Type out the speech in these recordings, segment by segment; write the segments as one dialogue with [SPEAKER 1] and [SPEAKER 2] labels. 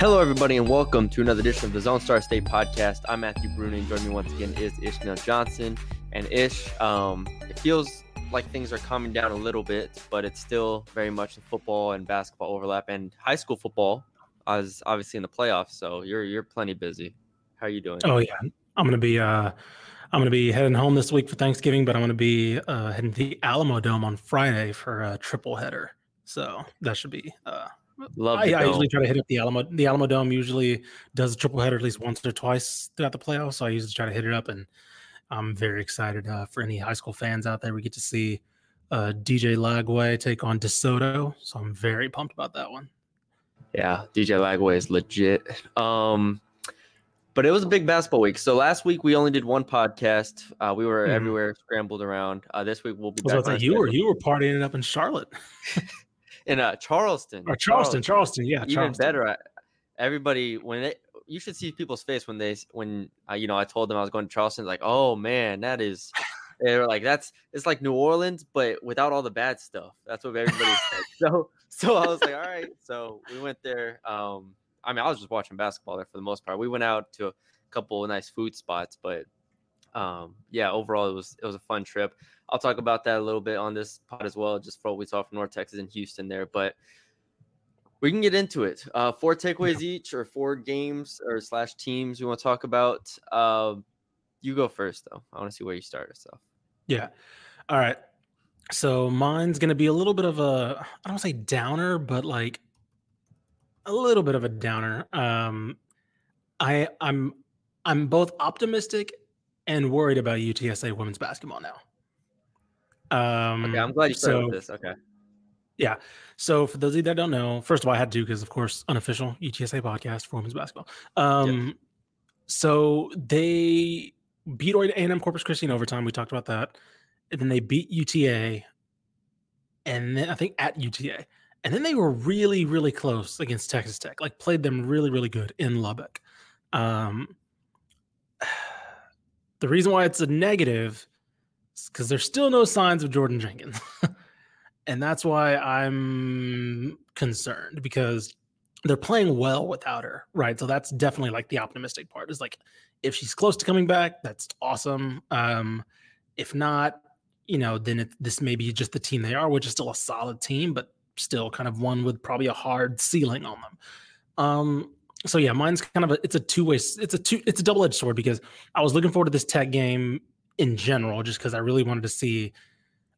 [SPEAKER 1] Hello, everybody, and welcome to another edition of the Lone Star State podcast. I'm Matthew Bruning. Joining me once again is Ishmael Johnson. And Ish, um, it feels like things are calming down a little bit, but it's still very much the football and basketball overlap, and high school football is obviously in the playoffs. So you're you're plenty busy. How are you doing?
[SPEAKER 2] Oh yeah, I'm gonna be uh, I'm gonna be heading home this week for Thanksgiving, but I'm gonna be uh, heading to the Alamo Dome on Friday for a triple header. So that should be. Uh,
[SPEAKER 1] Love
[SPEAKER 2] I, I usually try to hit up the Alamo. The Alamo Dome usually does a triple header at least once or twice throughout the playoffs. So I usually try to hit it up, and I'm very excited uh, for any high school fans out there. We get to see uh, DJ Lagway take on DeSoto, so I'm very pumped about that one.
[SPEAKER 1] Yeah, DJ Lagway is legit. Um, but it was a big basketball week. So last week we only did one podcast. Uh, we were
[SPEAKER 2] Mhm.
[SPEAKER 1] everywhere, scrambled around. Uh, this week we'll be
[SPEAKER 2] I was
[SPEAKER 1] back
[SPEAKER 2] about to say, you were you were partying up in Charlotte
[SPEAKER 1] in uh, Charleston.
[SPEAKER 2] or Charleston, Charleston, yeah,
[SPEAKER 1] even
[SPEAKER 2] Charleston.
[SPEAKER 1] better. I, everybody when they you should see people's face when they when uh, you know I told them I was going to Charleston. Like, oh man, that is. They were like, that's it's like New Orleans, but without all the bad stuff. That's what everybody said. So so I was like, all right. So we went there. Um, I mean, I was just watching basketball there for the most part. We went out to a couple of nice food spots, but um, yeah, overall it was it was a fun trip. I'll talk about that a little bit on this pod as well, just for what we saw from North Texas and Houston there. But we can get into it. Uh, four takeaways each, or four games or slash teams we want to talk about. Uh, you go first, though. I want to see where you start us off.
[SPEAKER 2] Yeah. All right. So mine's gonna be a little bit of a I don't say downer, but like a little bit of a downer. Um I I'm I'm both optimistic and worried about UTSA women's basketball now. Um
[SPEAKER 1] Okay, I'm glad you started
[SPEAKER 2] so,
[SPEAKER 1] with this. Okay.
[SPEAKER 2] Yeah. So for those of you that don't know, first of all, I had to because of course unofficial UTSA podcast for women's basketball. Um so they beat A&M Corpus Christi in overtime. We talked about that. And then they beat UTA and then I think at UTA. And then they were really, really close against Texas Tech. Like played them really, really good in Lubbock. Um the reason why it's a negative is because there's still no signs of Jordyn Jenkins. and that's why I'm concerned because they're playing well without her, right? So that's definitely like the optimistic part. Is like if she's close to coming back, that's awesome. Um, if not, you know, then it, this may be just the team they are, which is still a solid team, but still kind of one with probably a hard ceiling on them. Um, so yeah, mine's kind of a it's a two way it's a two it's a double edged sword because I was looking forward to this tech game in general just because I really wanted to see.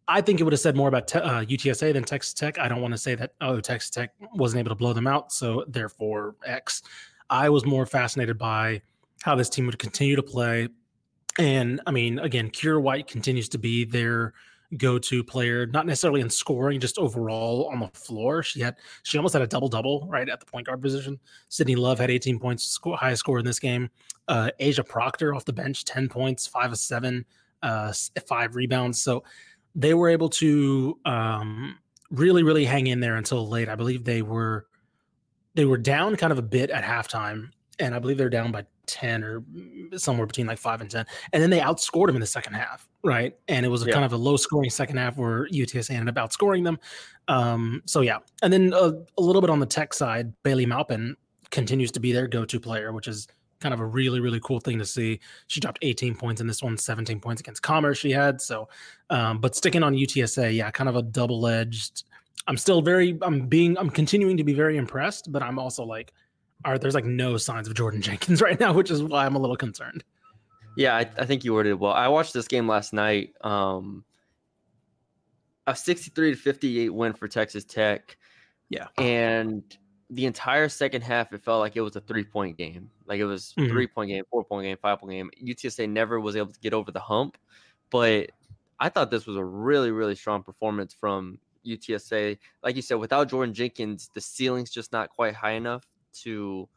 [SPEAKER 2] I think it would have said more about te- uh, UTSA than Texas Tech. I don't want to say that oh Texas Tech wasn't able to blow them out, so therefore X. I was more fascinated by how this team would continue to play, and I mean, again, Kyra White continues to be their go-to player, not necessarily in scoring, just overall on the floor. She had she almost had a double double right at the point guard position. Sydney Love had 18 points, score, highest score in this game. Uh, Asia Proctor off the bench, 10 points, five of seven, uh, five rebounds. So they were able to um, really, really hang in there until late. I believe they were they were down kind of a bit at halftime, and I believe they're down by 10 or mm, somewhere between like five and 10. And then they outscored them in the second half, right? And it was a
[SPEAKER 1] Yeah.
[SPEAKER 2] kind of a low scoring second half where UTSA ended up outscoring them. Um, so yeah. And then uh, a little bit on the tech side, Bailey Maupin continues to be their go to player, which is kind of a really, really cool thing to see. She dropped 18 points in this one, 17 points against Commerce she had. So, um, but sticking on UTSA, yeah, kind of a double edged. I'm still very, I'm being, I'm continuing to be very impressed, but I'm also like, are there's like no signs of Jordyn Jenkins right now, which is why I'm a little concerned.
[SPEAKER 1] Yeah, I, I think you worded it well. I watched this game last night. Um, a 63 to 58 win for Texas Tech.
[SPEAKER 2] Yeah.
[SPEAKER 1] And the entire second half, it felt like it was a three point game. Like it was
[SPEAKER 2] Mhm.
[SPEAKER 1] three point game, four point game, five point game. UTSA never was able to get over the hump, but I thought this was a really, really strong performance from UTSA. Like you said, without Jordyn Jenkins, the ceiling's just not quite high enough to.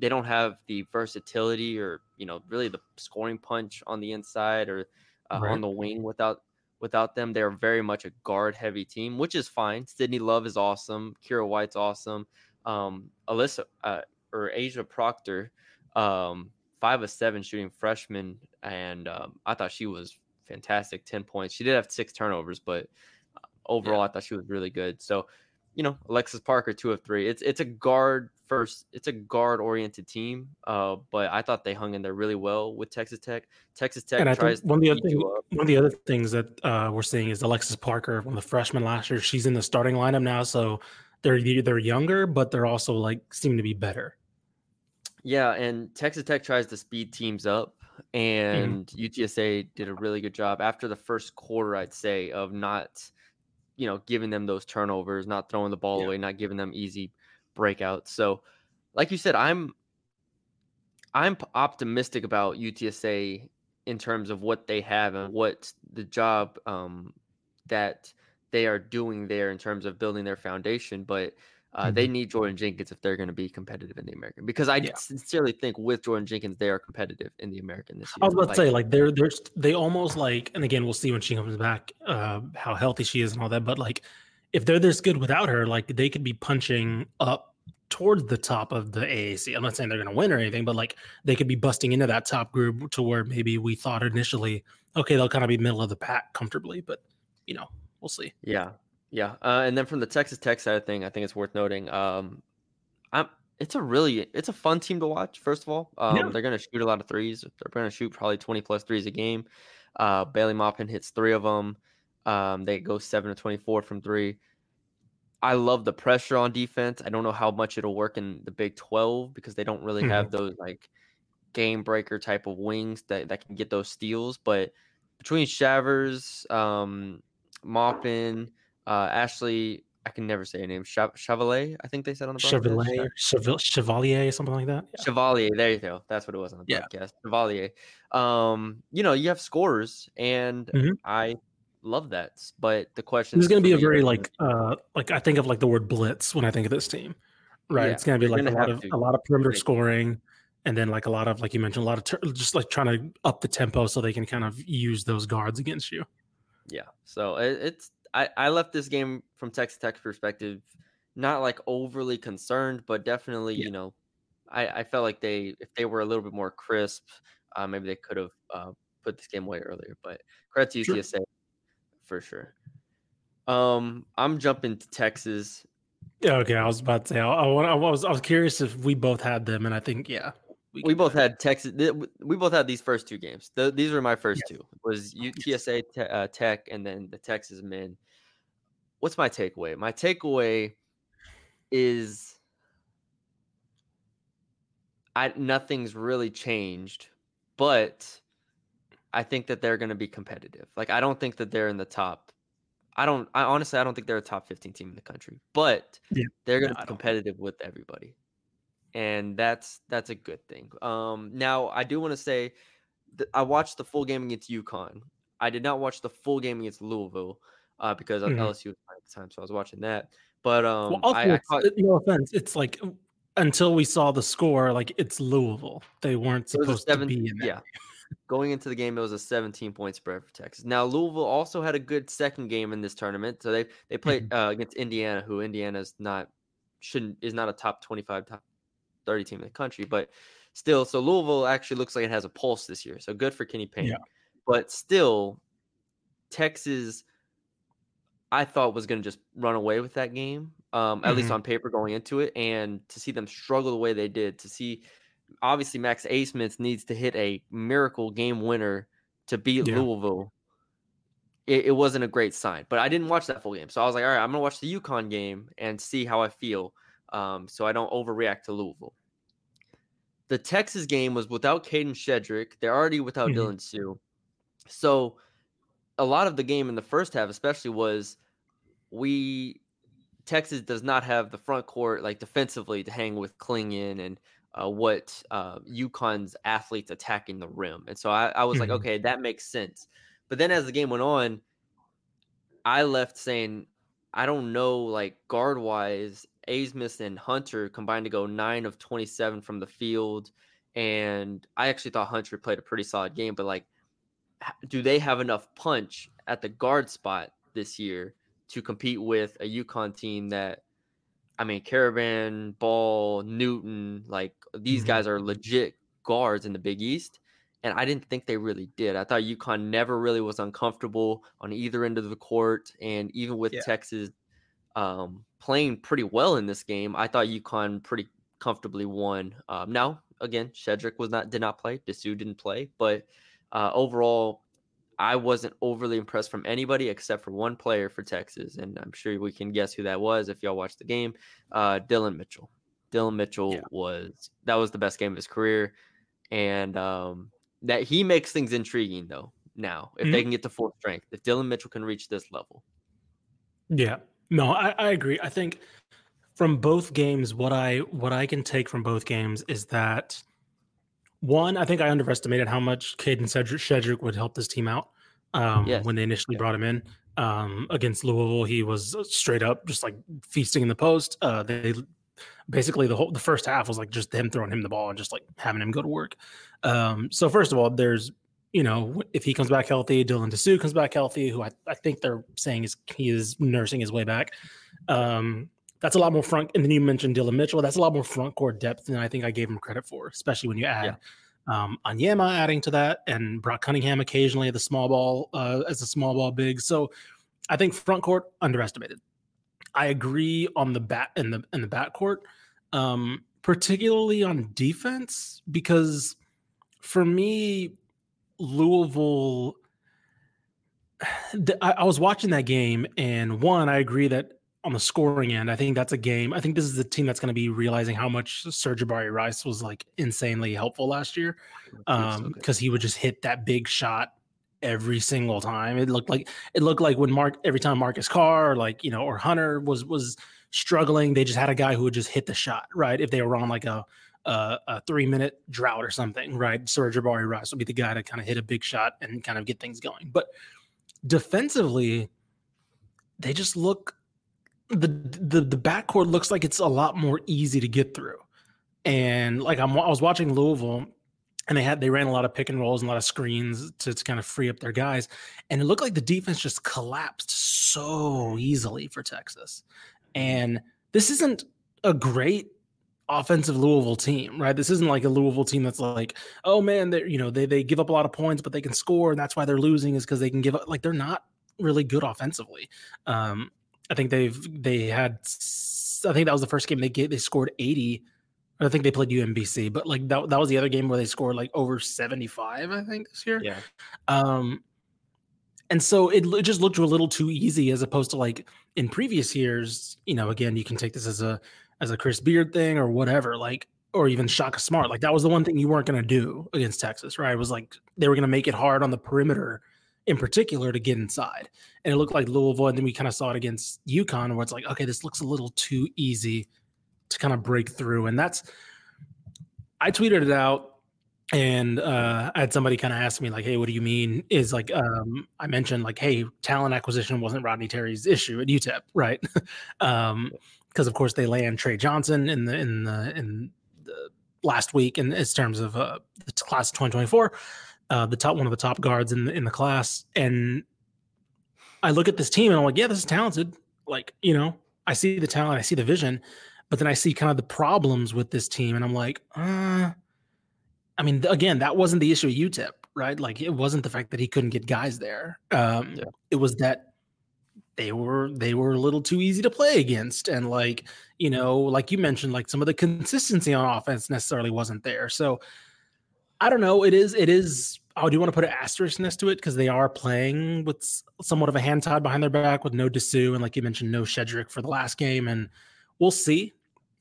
[SPEAKER 1] They don't have the versatility or you know really the scoring punch on the inside or uh,
[SPEAKER 2] Right.
[SPEAKER 1] on the wing without without them. They're very much a guard heavy team, which is fine. Sydney Love is awesome. Kyra White's awesome. Um, Alyssa uh, or Asia Proctor, um, five of seven shooting freshman, and um, I thought she was fantastic. Ten points. She did have six turnovers, but uh, overall, I thought she was really good. So, you know, Alexis Parker, two of three. It's it's a guard first. It's a guard oriented team. Uh, but I thought they hung in there really well with Texas Tech. Texas Tech
[SPEAKER 2] And I
[SPEAKER 1] tries
[SPEAKER 2] one of the other thing, one of the other things that uh, we're seeing is Alexis Parker, one of the freshmen last year. She's in the starting lineup now, so they're they're younger, but they're also like seem to be better.
[SPEAKER 1] Yeah, and Texas Tech tries to speed teams up, and UTSA did a really good job after the first quarter, I'd say, of not, you know, giving them those turnovers, not throwing the ball
[SPEAKER 2] Yeah.
[SPEAKER 1] away, not giving them easy breakouts. So, like you said, I'm I'm optimistic about UTSA in terms of what they have and what the job um, that they are doing there in terms of building their foundation. But uh, they need Jordyn Jenkins if they're going to be competitive in the American. Because I
[SPEAKER 2] Yeah.
[SPEAKER 1] sincerely think with Jordyn Jenkins, they are competitive in the American this year.
[SPEAKER 2] I was about
[SPEAKER 1] Like,
[SPEAKER 2] to say, like they're they're they almost like, and again, we'll see when she comes back, uh, how healthy she is and all that. But like, if they're this good without her, like they could be punching up towards the top of the AAC. I'm not saying they're going to win or anything, but like they could be busting into that top group to where maybe we thought initially, okay, they'll kind of be middle of the pack comfortably. But you know, we'll see.
[SPEAKER 1] Yeah, yeah. Uh, and then from the Texas Tech side of thing, I think it's worth noting. Um, I'm. It's a really, it's a fun team to watch. First of all, um,
[SPEAKER 2] Yeah.
[SPEAKER 1] they're going to shoot a lot of threes. They're going to shoot probably twenty plus threes a game. Uh, Bailey Maupin hits three of them. Um, they go seven to twenty-four from three. I love the pressure on defense. I don't know how much it'll work in the Big Twelve because they don't really
[SPEAKER 2] Mhm.
[SPEAKER 1] have those like game breaker type of wings that, that can get those steals. But between Shavers, um, Maupin, uh, Ashley, I can never say her name. Chevalier, I think they said on the.
[SPEAKER 2] Chevalier, Chevalier, Chevalier, something like that. Yeah.
[SPEAKER 1] Chevalier, there you go. That's what it was on the
[SPEAKER 2] Yeah.
[SPEAKER 1] podcast. Chevalier. Um, you know, you have scores, and
[SPEAKER 2] Mhm.
[SPEAKER 1] I love that. But the question
[SPEAKER 2] This is going to be a very like uh like I think of like the word blitz when I think of this team. Right.
[SPEAKER 1] Yeah,
[SPEAKER 2] it's going to be like a lot of
[SPEAKER 1] to
[SPEAKER 2] a lot of perimeter
[SPEAKER 1] make-
[SPEAKER 2] scoring and then like a lot of like you mentioned a lot of tur- just like trying to up the tempo so they can kind of use those guards against you.
[SPEAKER 1] Yeah. So it, it's I, I left this game from Texas Tech's perspective, not like overly concerned, but definitely,
[SPEAKER 2] Yeah.
[SPEAKER 1] you know, I, I felt like they if they were a little bit more crisp, uh, maybe they could have uh, put this game away earlier. But credit to
[SPEAKER 2] Sure.
[SPEAKER 1] UTSA for sure. Um, I'm jumping to Texas.
[SPEAKER 2] Yeah, okay, I was about to say I, I, I was I was curious if we both had them and I think yeah.
[SPEAKER 1] We both had Texas. We both had these first two games. The, these were my first two. It Was UTSA te- uh, Tech and then the Texas men. What's my takeaway? My takeaway is I nothing's really changed, but I think that they're going to be competitive. Like I don't think that they're in the top. I don't. I honestly I don't think they're a top fifteen team in the country, but
[SPEAKER 2] Yeah.
[SPEAKER 1] they're going to
[SPEAKER 2] I
[SPEAKER 1] be competitive with everybody, and that's that's a good thing. Um, now I do want to say that I watched the full game against UConn. I did not watch the full game against Louisville uh, because
[SPEAKER 2] Mhm.
[SPEAKER 1] LSU was at the time, so I was watching that. But um,
[SPEAKER 2] well, also,
[SPEAKER 1] I, I caught,
[SPEAKER 2] no offense, it's like until we saw the score, like it's Louisville. They weren't
[SPEAKER 1] It was a
[SPEAKER 2] supposed
[SPEAKER 1] seven,
[SPEAKER 2] to be in
[SPEAKER 1] yeah. Going into the game, it was a 17 point spread for Texas. Now Louisville also had a good second game in this tournament, so they they played
[SPEAKER 2] Mm-hmm.
[SPEAKER 1] uh, against Indiana, who Indiana's not shouldn't is not a top 25 top 30 team in the country, but still, so Louisville actually looks like it has a pulse this year. So good for Kenny Payne,
[SPEAKER 2] Yeah.
[SPEAKER 1] but still, Texas, I thought was going to just run away with that game, um, at least
[SPEAKER 2] Mhm.
[SPEAKER 1] on paper going into it, and to see them struggle the way they did, to see obviously Max Abmas needs to hit a miracle game winner to beat
[SPEAKER 2] Yeah.
[SPEAKER 1] Louisville. It, it wasn't a great sign, but I didn't watch that full game, so I was like, all right, I'm gonna watch the UConn game and see how I feel, um, so I don't overreact to Louisville. The Texas game was without Kadin Shedrick. They're already without
[SPEAKER 2] Mhm.
[SPEAKER 1] Dylan Disu, so a lot of the game in the first half, especially, was we Texas does not have the front court like defensively to hang with Clingan and uh, what uh, UConn's athletes attacking the rim. And so I, I was like,
[SPEAKER 2] Mhm.
[SPEAKER 1] okay, that makes sense. But then as the game went on, I left saying I don't know, like guard wise, Abmas and Hunter combined to go nine of 27 from the field. And I actually thought Hunter played a pretty solid game, but like, do they have enough punch at the guard spot this year to compete with a UConn team that, I mean, Karaban, Ball, Newton, like these
[SPEAKER 2] Mhm.
[SPEAKER 1] guys are legit guards in the Big East. And I didn't think they really did. I thought UConn never really was uncomfortable on either end of the court. And even with
[SPEAKER 2] Yeah.
[SPEAKER 1] Texas um, playing pretty well in this game, I thought UConn pretty comfortably won. Um, now, again, Shedrick was not did not play. Disu didn't play, but uh, overall, I wasn't overly impressed from anybody except for one player for Texas, and I'm sure we can guess who that was if y'all watched the game. Uh, Dylan Mitchell. Dylan Mitchell
[SPEAKER 2] Yeah.
[SPEAKER 1] was that was the best game of his career, and um, that he makes things intriguing though. Now, if they can get to full strength, if Dylan Mitchell can reach this level,
[SPEAKER 2] Yeah. No, I, I agree. I think from both games, what I what I can take from both games is that one, I think I underestimated how much Kadin Cedric Shedrick would help this team out um,
[SPEAKER 1] Yes.
[SPEAKER 2] when they initially
[SPEAKER 1] Yeah.
[SPEAKER 2] brought him in. Um, against Louisville, he was straight up just like feasting in the post. Uh, they basically the whole the first half was like just them throwing him the ball and just like having him go to work. Um, so first of all, there's you know if he comes back healthy, Dylan Disu comes back healthy, who I, I think they're saying is he is nursing his way back. Um, that's a lot more front. And then you mentioned Dylan Mitchell. That's a lot more front court depth than I think I gave him credit for, especially when you add um, Onyema adding to that and Brock Cunningham occasionally at the small ball uh, as a small ball big. So I think front court underestimated. I agree on the bat in the in the back court, um, particularly on defense because for me, Louisville. I, I was watching that game, and one, I agree that on the scoring end, I think that's a game. I think this is a team that's going to be realizing how much Sir'Jabari Rice was like insanely helpful last year, um, because he would just hit that big shot every single time. It looked like it looked like when Mark every time Marcus Carr or like you know or Hunter was was struggling, they just had a guy who would just hit the shot right if they were on like a Uh, a, a three minute drought or something. Right, Sir'Jabari Rice would be the guy to kind of hit a big shot and kind of get things going. But defensively, they just look the the the backcourt looks like it's a lot more easy to get through. And like I'm, I was watching Louisville, and they had they ran a lot of pick and rolls and a lot of screens to, to kind of free up their guys, and it looked like the defense just collapsed so easily for Texas. And this isn't a great offensive Louisville team, right? This isn't like a Louisville team that's like, oh man, they you know they they give up a lot of points, but they can score, and that's why they're losing is because they can give up. Like they're not really good offensively. Um, I think they've they had I think that was the first game they get they scored 80. I think they played UMBC, but like that, that was the other game where they scored like over 75, I think, this year.
[SPEAKER 1] yeah,
[SPEAKER 2] Um, and so it, it just looked a little too easy as opposed to like in previous years, you know, again, you can take this as a as a Chris Beard thing or whatever, like or even Shaka Smart. Like that was the one thing you weren't gonna do against Texas, right? It was like they were gonna make it hard on the perimeter in particular to get inside. And it looked like Louisville, and then we kind of saw it against UConn where it's like, okay, this looks a little too easy to kind of break through. And that's I tweeted it out and uh, I had somebody kind of ask me like, "Hey, what do you mean?" Is like um, I mentioned like, "Hey, talent acquisition wasn't Rodney Terry's issue at UTEP, right?" um, because of course they land Trey Johnson in the in the in the last week in its terms of uh, the class of 2024, uh, the top one of the top guards in the in the class, and I look at this team and I'm like, "Yeah, this is talented." Like you know, I see the talent, I see the vision, but then I see kind of the problems with this team, and I'm like, uh I mean, again, that wasn't the issue at UTEP, right? Like, it wasn't the fact that he couldn't get guys there. Um,
[SPEAKER 1] Yeah.
[SPEAKER 2] It was that they were they were a little too easy to play against, and like you know, like you mentioned, like some of the consistency on offense necessarily wasn't there. So I don't know. It is it is. I do want to put an asterisk to it because they are playing with somewhat of a hand tied behind their back with no Disu and like you mentioned, no Shedrick for the last game, and we'll see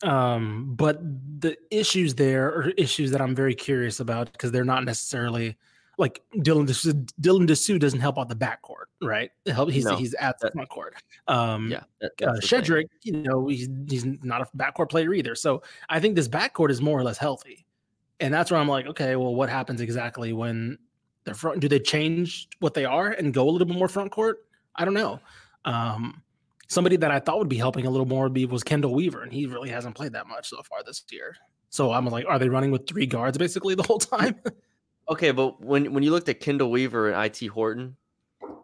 [SPEAKER 2] um but the issues there are issues that i'm very curious about because they're not necessarily like dylan Disu, dylan Disu doesn't help out the backcourt right help he's
[SPEAKER 1] No,
[SPEAKER 2] he's at the front court um
[SPEAKER 1] yeah. that-
[SPEAKER 2] uh,
[SPEAKER 1] the.
[SPEAKER 2] Shedrick, you know, he's he's not a backcourt player either. So I think this backcourt is more or less healthy, and that's where I'm like, okay, well, what happens exactly when they're front? Do they change what they are and go a little bit more front court? I don't know. Um, somebody that I thought would be helping a little more would be was Kendall Weaver, and he really hasn't played that much so far this year. So I'm like, are they running with three guards basically the whole time?
[SPEAKER 1] Okay, but when when you looked at Kendall Weaver and IT Horton,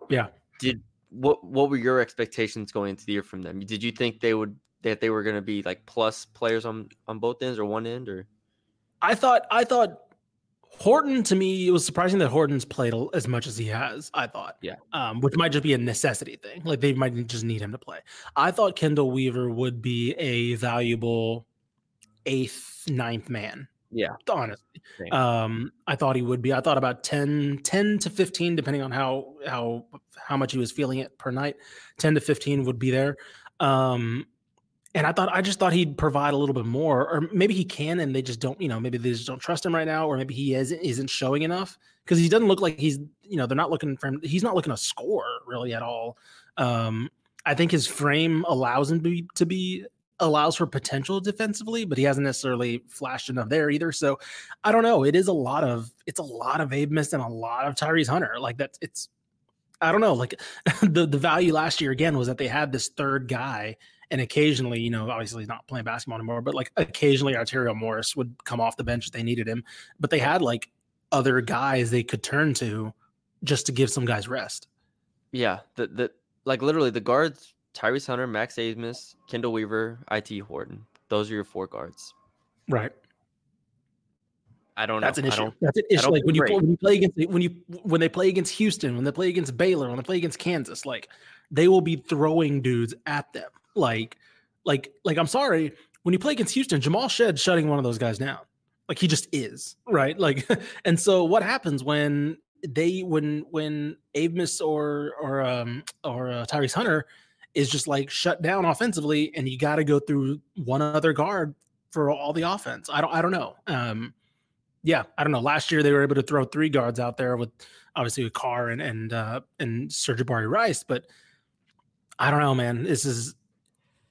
[SPEAKER 2] Yeah.
[SPEAKER 1] did what what were your expectations going into the year from them? Did you think they would that they were going to be like plus players on on both ends or one end or?
[SPEAKER 2] I thought I thought Horton to me it was surprising that Horton's played as much as he has. I thought,
[SPEAKER 1] Yeah.
[SPEAKER 2] um, which might just be a necessity thing. Like they might just need him to play. I thought Kendall Weaver would be a valuable eighth, ninth man.
[SPEAKER 1] Yeah.
[SPEAKER 2] honestly, um, I thought he would be. I thought about 10, 10 to fifteen, depending on how how how much he was feeling it per night. Ten to fifteen would be there. Um, and I thought I just thought he'd provide a little bit more, or maybe he can, and they just don't, you know, maybe they just don't trust him right now, or maybe he isn't isn't showing enough because he doesn't look like he's, you know, they're not looking for him. He's not looking to score really at all. Um, I think his frame allows him to be to be allows for potential defensively, but he hasn't necessarily flashed enough there either. So I don't know. It is a lot of it's a lot of Abmas and a lot of Tyrese Hunter. Like that's it's I don't know. Like the the value last year again was that they had this third guy, and occasionally, you know, obviously he's not playing basketball anymore, but like occasionally Arterio Morris would come off the bench if they needed him. But they had like other guys they could turn to just to give some guys rest.
[SPEAKER 1] Yeah, the the like literally the guards: Tyrese Hunter, Max Abmas, Kendall Weaver, IT Horton. Those are your four guards.
[SPEAKER 2] Right.
[SPEAKER 1] I don't know.
[SPEAKER 2] That's an issue. That's an issue. Like when you,
[SPEAKER 1] great.
[SPEAKER 2] when you play against when you when they play against Houston, when they play against Baylor, when they play against Kansas, like they will be throwing dudes at them. Like, like, like I'm sorry, when you play against Houston, Jamal Shead shutting one of those guys down. Like he just is right. Like, and so what happens when they when when Avis or or um or uh, Tyrese Hunter is just like shut down offensively, and you got to go through one other guard for all the offense. I don't I don't know. Um, yeah, I don't know. Last year they were able to throw three guards out there with obviously with Carr and and uh and Sir'Jabari Rice, but I don't know, man. This is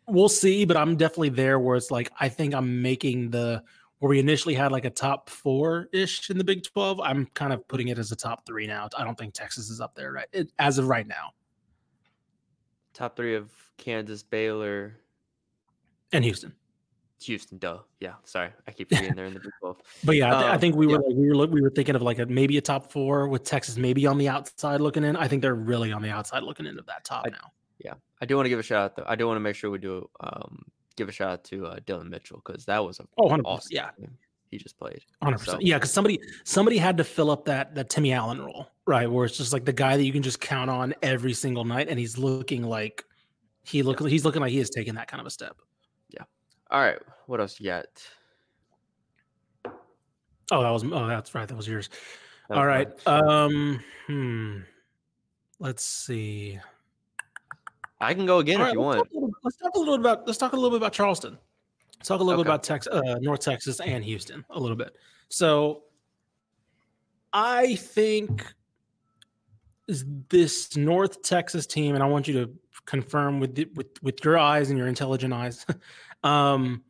[SPEAKER 2] we'll see, but I'm definitely there where it's like I think I'm making the where we initially had like a top four ish in the Big 12. I'm kind of putting it as a top three now. I don't think Texas is up there right it, as of right now.
[SPEAKER 1] Top three of Kansas, Baylor,
[SPEAKER 2] And Houston.
[SPEAKER 1] Houston. Duh. Yeah. Sorry, I keep forgetting they're in the Big Twelve.
[SPEAKER 2] But yeah, I, I
[SPEAKER 1] Um,
[SPEAKER 2] think we were
[SPEAKER 1] yeah.
[SPEAKER 2] like, we were look- we were thinking of like a maybe a top four with Texas maybe on the outside looking in. I think they're really on the outside looking into that top
[SPEAKER 1] I-
[SPEAKER 2] now.
[SPEAKER 1] Yeah, I do want to give a shout out though. I do want to make sure we do um give a shout out to uh, Dylan Mitchell because that was a
[SPEAKER 2] Oh, 100%,
[SPEAKER 1] awesome
[SPEAKER 2] yeah.
[SPEAKER 1] game he just played.
[SPEAKER 2] Hundred
[SPEAKER 1] So-
[SPEAKER 2] percent. Yeah, because somebody somebody had to fill up that that Timmy Allen role, right? Where it's just like the guy that you can just count on every single night, and he's looking like he look he's looking like he is taking that kind of a step. Yeah.
[SPEAKER 1] All right, what else you got?
[SPEAKER 2] Oh, that was oh that's right, that was yours.
[SPEAKER 1] That
[SPEAKER 2] All
[SPEAKER 1] was
[SPEAKER 2] right.
[SPEAKER 1] mine.
[SPEAKER 2] Um hmm. Let's see.
[SPEAKER 1] I can go again
[SPEAKER 2] All
[SPEAKER 1] if
[SPEAKER 2] right,
[SPEAKER 1] you
[SPEAKER 2] let's,
[SPEAKER 1] want.
[SPEAKER 2] talk little, let's talk a little bit about let's talk a little bit about Charleston. Let's talk a little bit about Texas, uh, North Texas and Houston a little bit. So, I think this North Texas team, and I want you to confirm with the, with with your eyes and your intelligent eyes. um,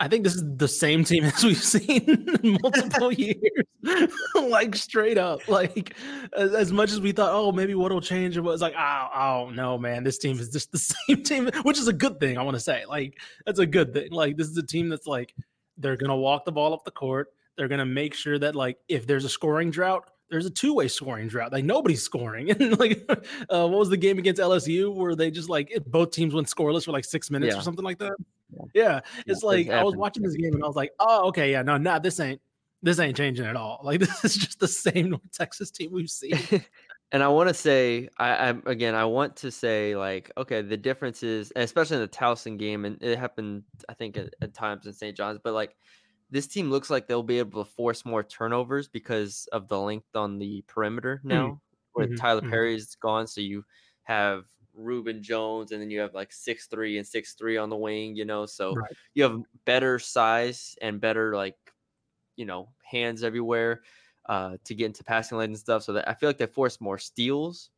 [SPEAKER 2] I think this is the same team as we've seen multiple years, like straight up. Like as, as much as we thought, oh, maybe what'll change, it was like, oh, oh no, man, this team is just the same team, which is a good thing. I want to say, like, that's a good thing. Like, this is a team that's like, they're gonna walk the ball up the court. They're gonna make sure that like, if there's a scoring drought, there's a two-way scoring drought. Like nobody's scoring. And like, uh, what was the game against LSU where they just like if both teams went scoreless for like six minutes
[SPEAKER 1] Yeah.
[SPEAKER 2] or something like that?
[SPEAKER 1] Yeah.
[SPEAKER 2] It's
[SPEAKER 1] Yeah,
[SPEAKER 2] like
[SPEAKER 1] it
[SPEAKER 2] I was watching this game and I was like, oh, okay, yeah, no, nah, this ain't this ain't changing at all. Like this is just the same North Texas team we've seen.
[SPEAKER 1] and I want to say, I, I'm again, I want to say, like, okay, the difference is, especially in the Towson game, and it happened, I think, at, at times in St. John's, but like, this team looks like they'll be able to force more turnovers because of the length on the perimeter now, where
[SPEAKER 2] Mhm,
[SPEAKER 1] Tyler
[SPEAKER 2] mhm.
[SPEAKER 1] Perry's gone. So you have Rubin Jones, and then you have like six three and six three on the wing, you know. So
[SPEAKER 2] Right.
[SPEAKER 1] you have better size and better like, you know, hands everywhere uh, to get into passing lane and stuff. So that I feel like they force more steals.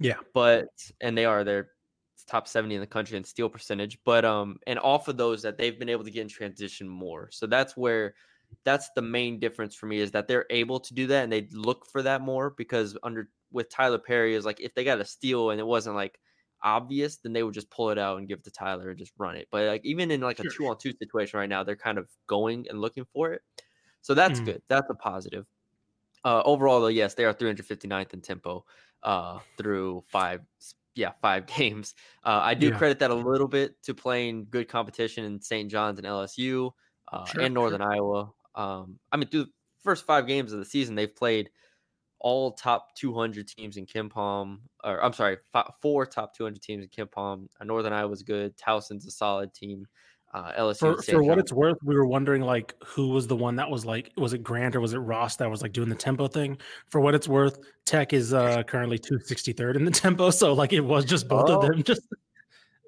[SPEAKER 2] Yeah.
[SPEAKER 1] But and they are they're top 70 in the country in steal percentage. But um and off of those that they've been able to get in transition more. So that's where that's the main difference for me is that they're able to do that and they look for that more because under with Tyler Perry is like if they got a steal and it wasn't like obvious, then they would just pull it out and give it to Tyler and just run it. But like even in like
[SPEAKER 2] Sure.
[SPEAKER 1] a two on two situation right now, they're kind of going and looking for it. So that's
[SPEAKER 2] Mhm.
[SPEAKER 1] good. That's a positive. Uh, overall, though, yes, they are 359th in tempo uh, through five, yeah, five games. Uh, I do
[SPEAKER 2] Yeah.
[SPEAKER 1] credit that a little bit to playing good competition in St. John's and LSU uh,
[SPEAKER 2] Sure,
[SPEAKER 1] and Northern Iowa. Um, I mean, through the first five games of the season, they've played all top 200 teams in KenPom, or I'm sorry, fi- four top 200 teams in KenPom. Uh, Northern Iowa's good. Towson's a solid team. Uh, LSU
[SPEAKER 2] For, for what it's worth, we were wondering like who was the one that was like, was it Grant or was it Ross that was like doing the tempo thing? For what it's worth, Tech is uh currently 263rd in the tempo, so like it was just both
[SPEAKER 1] Oh.
[SPEAKER 2] of them. Just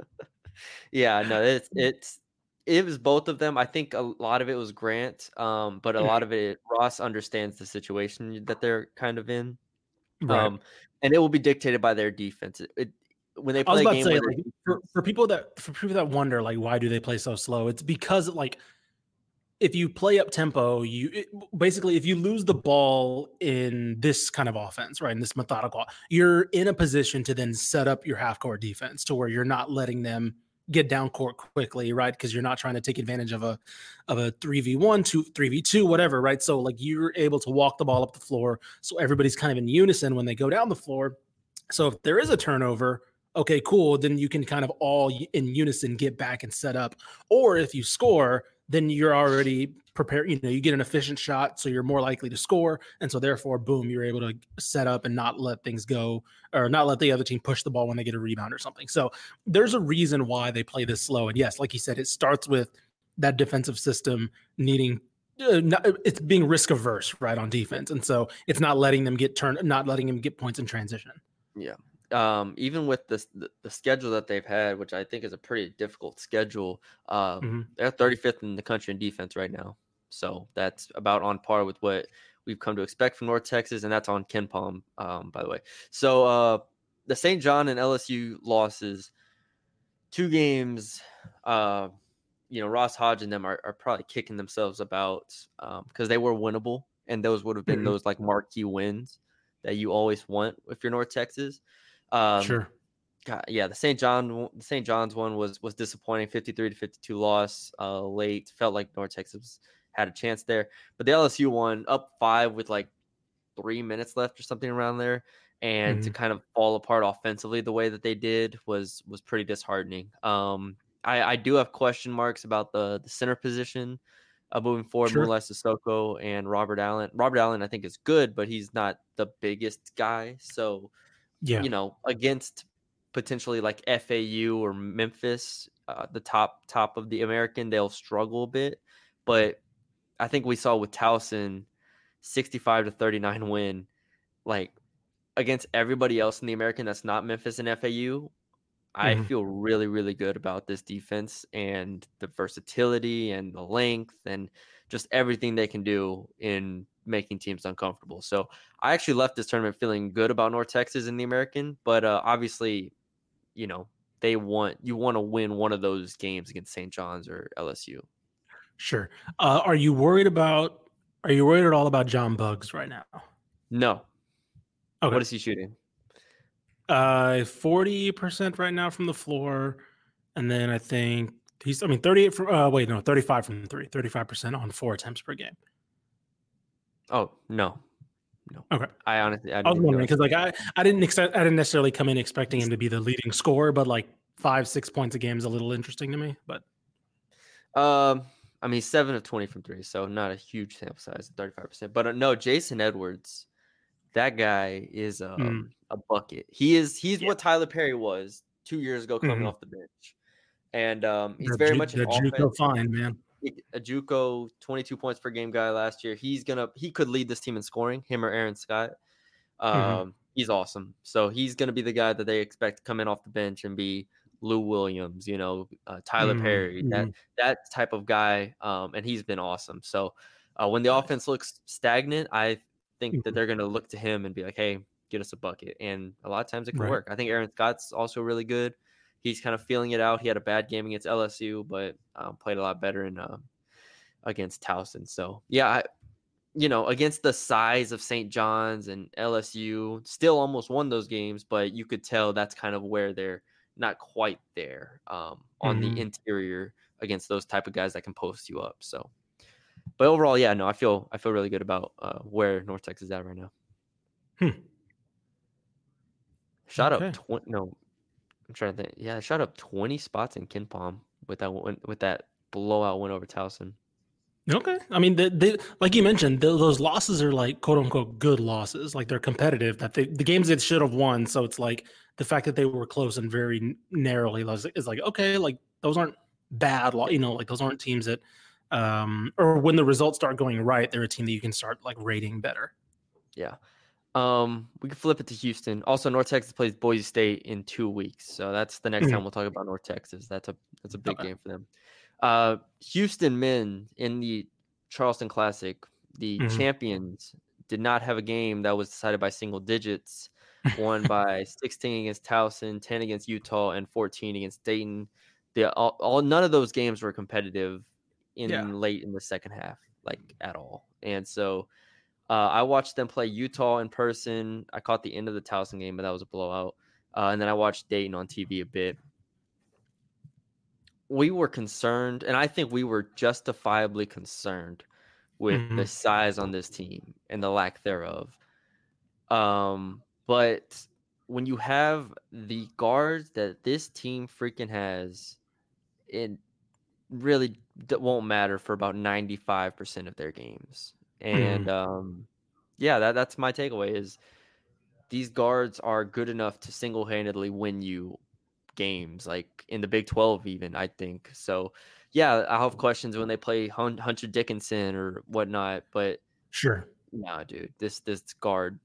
[SPEAKER 1] Yeah, no, it's it's it was both of them. I think a lot of it was Grant, um, but a
[SPEAKER 2] Mhm.
[SPEAKER 1] lot of it Ross understands the situation that they're kind of in,
[SPEAKER 2] right.
[SPEAKER 1] um, and it will be dictated by their defense. It, it- when they
[SPEAKER 2] I was
[SPEAKER 1] play a
[SPEAKER 2] about to
[SPEAKER 1] game
[SPEAKER 2] say like, for, for people that for people that wonder like why do they play so slow? It's because like if you play up tempo, you it, basically if you lose the ball in this kind of offense, right, in this methodical, you're in a position to then set up your half court defense to where you're not letting them get down court quickly, right? Because you're not trying to take advantage of a of a three v one, two three v two, whatever, right? So like you're able to walk the ball up the floor, so everybody's kind of in unison when they go down the floor. So if there is a turnover, okay, cool, then you can kind of all in unison get back and set up. Or if you score, then you're already prepared. You know, you get an efficient shot, so you're more likely to score, and so therefore, boom, you're able to set up and not let things go, or not let the other team push the ball when they get a rebound or something. So there's a reason why they play this slow. And yes, like you said, it starts with that defensive system needing. Uh, not, it's being risk averse, right, on defense, and so it's not letting them get turned, not letting them get points in transition.
[SPEAKER 1] Um, even with the, the the schedule that they've had, which I think is a pretty difficult schedule, um,
[SPEAKER 2] Mhm.
[SPEAKER 1] they're 35th in the country in defense right now. So that's about on par with what we've come to expect from North Texas, and that's on KenPom, um, by the way. So uh, the St. John and LSU losses, two games. Uh, you know, Ross Hodge and them are, are probably kicking themselves about because they were winnable, and those would have been
[SPEAKER 2] Mhm.
[SPEAKER 1] those like marquee wins that you always want if you're North Texas. Um,
[SPEAKER 2] sure.
[SPEAKER 1] God, yeah, the St. John, the St. John's one was was disappointing, fifty three to fifty two loss, uh, late. Felt like North Texas had a chance there, but the LSU one up five with like three minutes left or something around there, and to kind of fall apart offensively the way that they did was was pretty disheartening. Um, I I do have question marks about the the center position. Uh, moving forward,
[SPEAKER 2] Sure.
[SPEAKER 1] Moulaye Sissoko and Robert Allen. Robert Allen, I think, is good, but he's not the biggest guy. So,
[SPEAKER 2] Yeah.
[SPEAKER 1] you know, against potentially like FAU or Memphis, uh, the top top of the American, they'll struggle a bit. But I think we saw with Towson, sixty-five to thirty-nine win, like against everybody else in the American that's not Memphis and FAU. I
[SPEAKER 2] Mhm.
[SPEAKER 1] feel really, really good about this defense and the versatility and the length and just everything they can do in making teams uncomfortable. So I actually left this tournament feeling good about North Texas in the American, but uh, obviously, you know, they want you want to win one of those games against St. John's or LSU.
[SPEAKER 2] Sure. Uh, are you worried about? Are you worried at all about John Buggs right now?
[SPEAKER 1] No.
[SPEAKER 2] Okay.
[SPEAKER 1] What is he shooting?
[SPEAKER 2] Uh, forty percent right now from the floor, and then I think he's. I mean, thirty-eight from. Uh, wait, no, thirty-five from three. Thirty-five percent on four attempts per game.
[SPEAKER 1] Oh no, no.
[SPEAKER 2] Okay.
[SPEAKER 1] I honestly, I,
[SPEAKER 2] I was wondering because, like, I I didn't expect. I didn't necessarily come in expecting him to be the leading scorer, but like five, six points a game is a little interesting to me. But
[SPEAKER 1] Um, I mean, seven of twenty from three, so not a huge sample size, thirty-five percent. But uh, no, Jason Edwards, that guy is um,
[SPEAKER 2] Mm.
[SPEAKER 1] a bucket. He is. He's
[SPEAKER 2] Yeah.
[SPEAKER 1] what Tyler Perry was two years ago coming
[SPEAKER 2] Mhm.
[SPEAKER 1] off the bench, and um, he's
[SPEAKER 2] the
[SPEAKER 1] very
[SPEAKER 2] Ju-
[SPEAKER 1] much an offense.
[SPEAKER 2] fine man.
[SPEAKER 1] A JUCO, twenty-two points per game guy last year. He's gonna. He could lead this team in scoring. Him or Aaron Scott. Um,
[SPEAKER 2] Mhm.
[SPEAKER 1] he's awesome. So he's gonna be the guy that they expect to come in off the bench and be Lou Williams. You know, uh, Tyler
[SPEAKER 2] Mhm,
[SPEAKER 1] Perry. That
[SPEAKER 2] mhm.
[SPEAKER 1] that type of guy, um, and he's been awesome. So uh, when the offense looks stagnant, I think that they're going to look to him and be like, "Hey, get us a bucket." And a lot of times it can
[SPEAKER 2] Right.
[SPEAKER 1] work. I think Aaron Scott's also really good. He's kind of feeling it out. He had a bad game against LSU, but um, played a lot better in um, against Towson. So yeah, I, you know, against the size of St. John's and LSU, still almost won those games, but you could tell that's kind of where they're not quite there um, on
[SPEAKER 2] Mhm.
[SPEAKER 1] the interior against those type of guys that can post you up. So, but overall, yeah, no, I feel I feel really good about uh, where North Texas is at right now.
[SPEAKER 2] Hmm.
[SPEAKER 1] Shot
[SPEAKER 2] Okay.
[SPEAKER 1] up twenty. No, I'm trying to think. Yeah, I shot up twenty spots in KenPom with that win, with that blowout win over Towson.
[SPEAKER 2] Okay. I mean, they, they, like you mentioned, th those losses are like quote unquote good losses. Like they're competitive. That they, the games they should have won. So it's like the fact that they were close and very narrowly is like okay, like those aren't bad. lo- You know, like those aren't teams that, um, or when the results start going right, they're a team that you can start like rating better.
[SPEAKER 1] Yeah. Um, we can flip it to Houston. Also, North Texas plays Boise State in two weeks, so that's the next
[SPEAKER 2] Mhm.
[SPEAKER 1] time we'll talk about North Texas. That's a that's a big
[SPEAKER 2] Okay.
[SPEAKER 1] game for them. Uh, Houston men in the Charleston Classic, the
[SPEAKER 2] Mhm.
[SPEAKER 1] champions did not have a game that was decided by single digits. Won by 16 against Towson, 10 against Utah, and 14 against Dayton. The all, all none of those games were competitive in
[SPEAKER 2] Yeah.
[SPEAKER 1] late in the second half, like at all. And so uh, I watched them play Utah in person. I caught the end of the Towson game, but that was a blowout. Uh, and then I watched Dayton on TV a bit. We were concerned, and I think we were justifiably concerned with the
[SPEAKER 2] Mhm.
[SPEAKER 1] size on this team and the lack thereof. Um, but when you have the guards that this team freaking has, it really d- won't matter for about 95% of their games. And um yeah, that that's my takeaway is these guards are good enough to single-handedly win you games like in the Big 12 even, I think. So yeah, I'll have questions when they play Hun- Hunter Dickinson or whatnot, but
[SPEAKER 2] Sure.
[SPEAKER 1] no, dude, this this guard,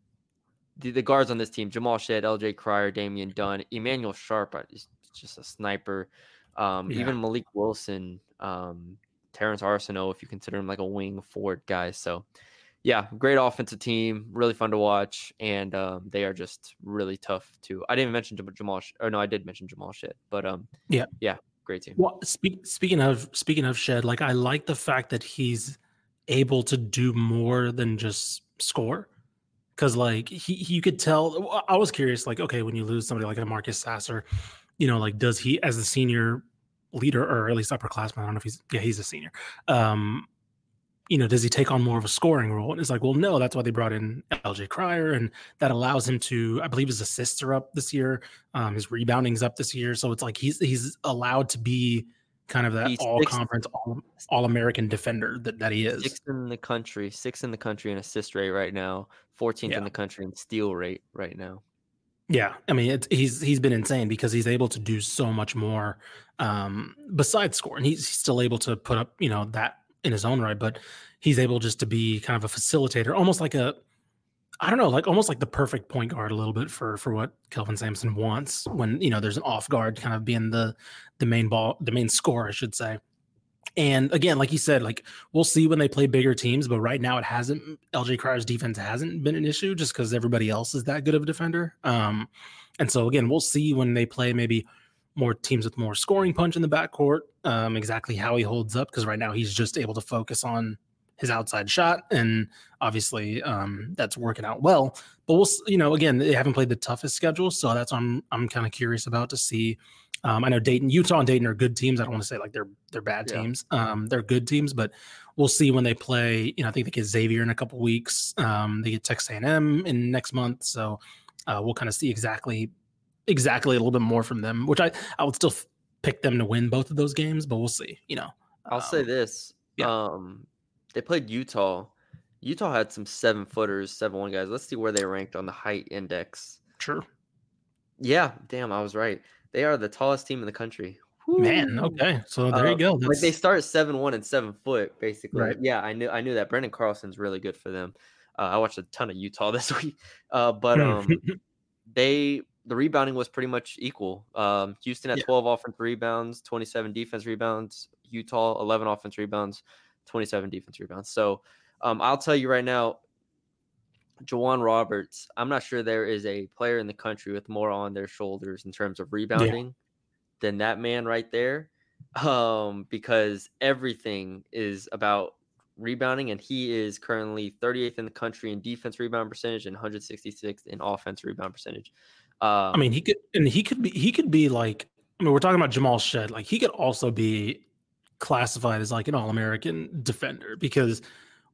[SPEAKER 1] the, the guards on this team: Jamal Shead, L.J. Cryer, Damian Dunn, Emmanuel Sharp uh, is just a sniper. Um,
[SPEAKER 2] Yeah.
[SPEAKER 1] Even Mylik Wilson, um, Terrance Arceneaux, if you consider him like a wing forward guy. So, yeah, great offensive team, really fun to watch, and um, they are just really tough too. I didn't mention Jamal, or no, I did mention Jamal Shead, but um,
[SPEAKER 2] Yeah.
[SPEAKER 1] yeah, great team.
[SPEAKER 2] Well, speak, speaking of speaking of Shead, like I like the fact that he's able to do more than just score. Because like he, he, you could tell. I was curious, like okay, when you lose somebody like a Marcus Sasser, you know, like does he as the senior leader or at least upperclassman? I don't know if he's yeah he's a senior. Um, you know, does he take on more of a scoring role? And it's like, well, no, that's why they brought in LJ Cryer, and that allows him to, I believe, his assists are up this year, um, his rebounding's up this year, so it's like he's he's allowed to be kind of that
[SPEAKER 1] He's
[SPEAKER 2] all conference, all all American defender that, that he is.
[SPEAKER 1] Sixth in the country, sixth in the country in assist rate right now, 14th
[SPEAKER 2] Yeah.
[SPEAKER 1] in the country in steal rate right now.
[SPEAKER 2] Yeah, I mean, it's, he's he's been insane because he's able to do so much more um, besides score, and he's, he's still able to put up, you know, that in his own right. But he's able just to be kind of a facilitator, almost like a, I don't know, like almost like the perfect point guard a little bit for for what Kelvin Sampson wants when you know there's an off guard kind of being the the main ball, the main score, I should say. And again, like you said, like we'll see when they play bigger teams, but right now it hasn't. LJ Cryer's defense hasn't been an issue just because everybody else is that good of a defender. Um, and so again, we'll see when they play maybe more teams with more scoring punch in the backcourt, um, exactly how he holds up. Because right now he's just able to focus on his outside shot, and obviously um, that's working out well. But we'll, you know, again, they haven't played the toughest schedule, so that's what I'm I'm kind of curious about to see. Um, I know Dayton, Utah, and Dayton are good teams. I don't want to say like they're they're bad
[SPEAKER 1] Yeah.
[SPEAKER 2] teams. Um, they're good teams, but we'll see when they play. You know, I think they get Xavier in a couple weeks. Um, they get Texas A&M in next month, so uh, we'll kind of see exactly exactly a little bit more from them. Which I I would still f- pick them to win both of those games, but we'll see. You know,
[SPEAKER 1] I'll say
[SPEAKER 2] Um,
[SPEAKER 1] this.
[SPEAKER 2] yeah.
[SPEAKER 1] Um, they played Utah. Utah had some seven footers, seven one guys. Let's see where they ranked on the height index.
[SPEAKER 2] Sure,
[SPEAKER 1] Yeah, damn, I was right. They are the tallest team in the country.
[SPEAKER 2] man. Okay, so there
[SPEAKER 1] Uh,
[SPEAKER 2] you go.
[SPEAKER 1] Like they start seven one and seven foot, basically.
[SPEAKER 2] Right.
[SPEAKER 1] Yeah, I knew I knew that. Branden Carlson's really good for them. Uh, I watched a ton of Utah this week. Uh, but
[SPEAKER 2] Hmm.
[SPEAKER 1] um, they the rebounding was pretty much equal. Um, Houston had
[SPEAKER 2] Yeah.
[SPEAKER 1] 12 offense rebounds, 27 defense rebounds. Utah 11 offense rebounds, 27 defense rebounds. So um, I'll tell you right now, J'Wan Roberts. I'm not sure there is a player in the country with more on their shoulders in terms of rebounding than that man right there. Um, because everything is about rebounding, and he is currently 38th in the country in defense rebound percentage and 166th in offense rebound percentage. Um,
[SPEAKER 2] I mean, he could, and he could be, he could be like, I mean, we're talking about Jamal Shead. Like, he could also be classified as like an All American defender because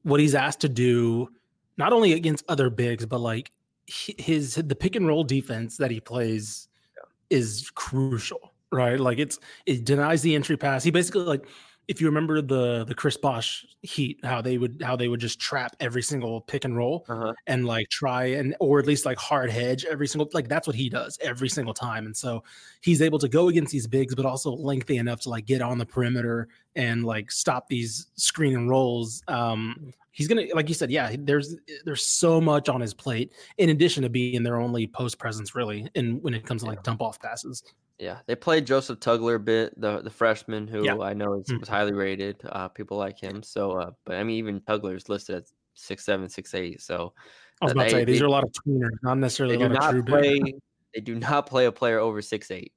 [SPEAKER 2] what he's asked to do, not only against other bigs, but like his the pick and roll defense that he plays yeah. is crucial, right? Like, it's it denies the entry pass. He basically like if you remember the the Chris Bosh Heat, how they would how they would just trap every single pick and roll uh-huh. and like try and or at least like hard hedge every single like that's what he does every single time. And so he's able to go against these bigs, but also lengthy enough to like get on the perimeter and like stop these screen and rolls. Um, he's gonna like you said, yeah. There's there's so much on his plate in addition to being their only post presence really, and when it comes to like dump off passes.
[SPEAKER 1] Yeah, they played Joseph Tugler a bit, the the freshman who yeah. I know is mm. was highly rated. Uh, people like him. So, uh, but I mean, even tugler's listed at six seven, six eight. So,
[SPEAKER 2] I was about they, to say these they, are a lot of tweeners, not necessarily.
[SPEAKER 1] They do
[SPEAKER 2] not
[SPEAKER 1] play. they do not play a player over six eight.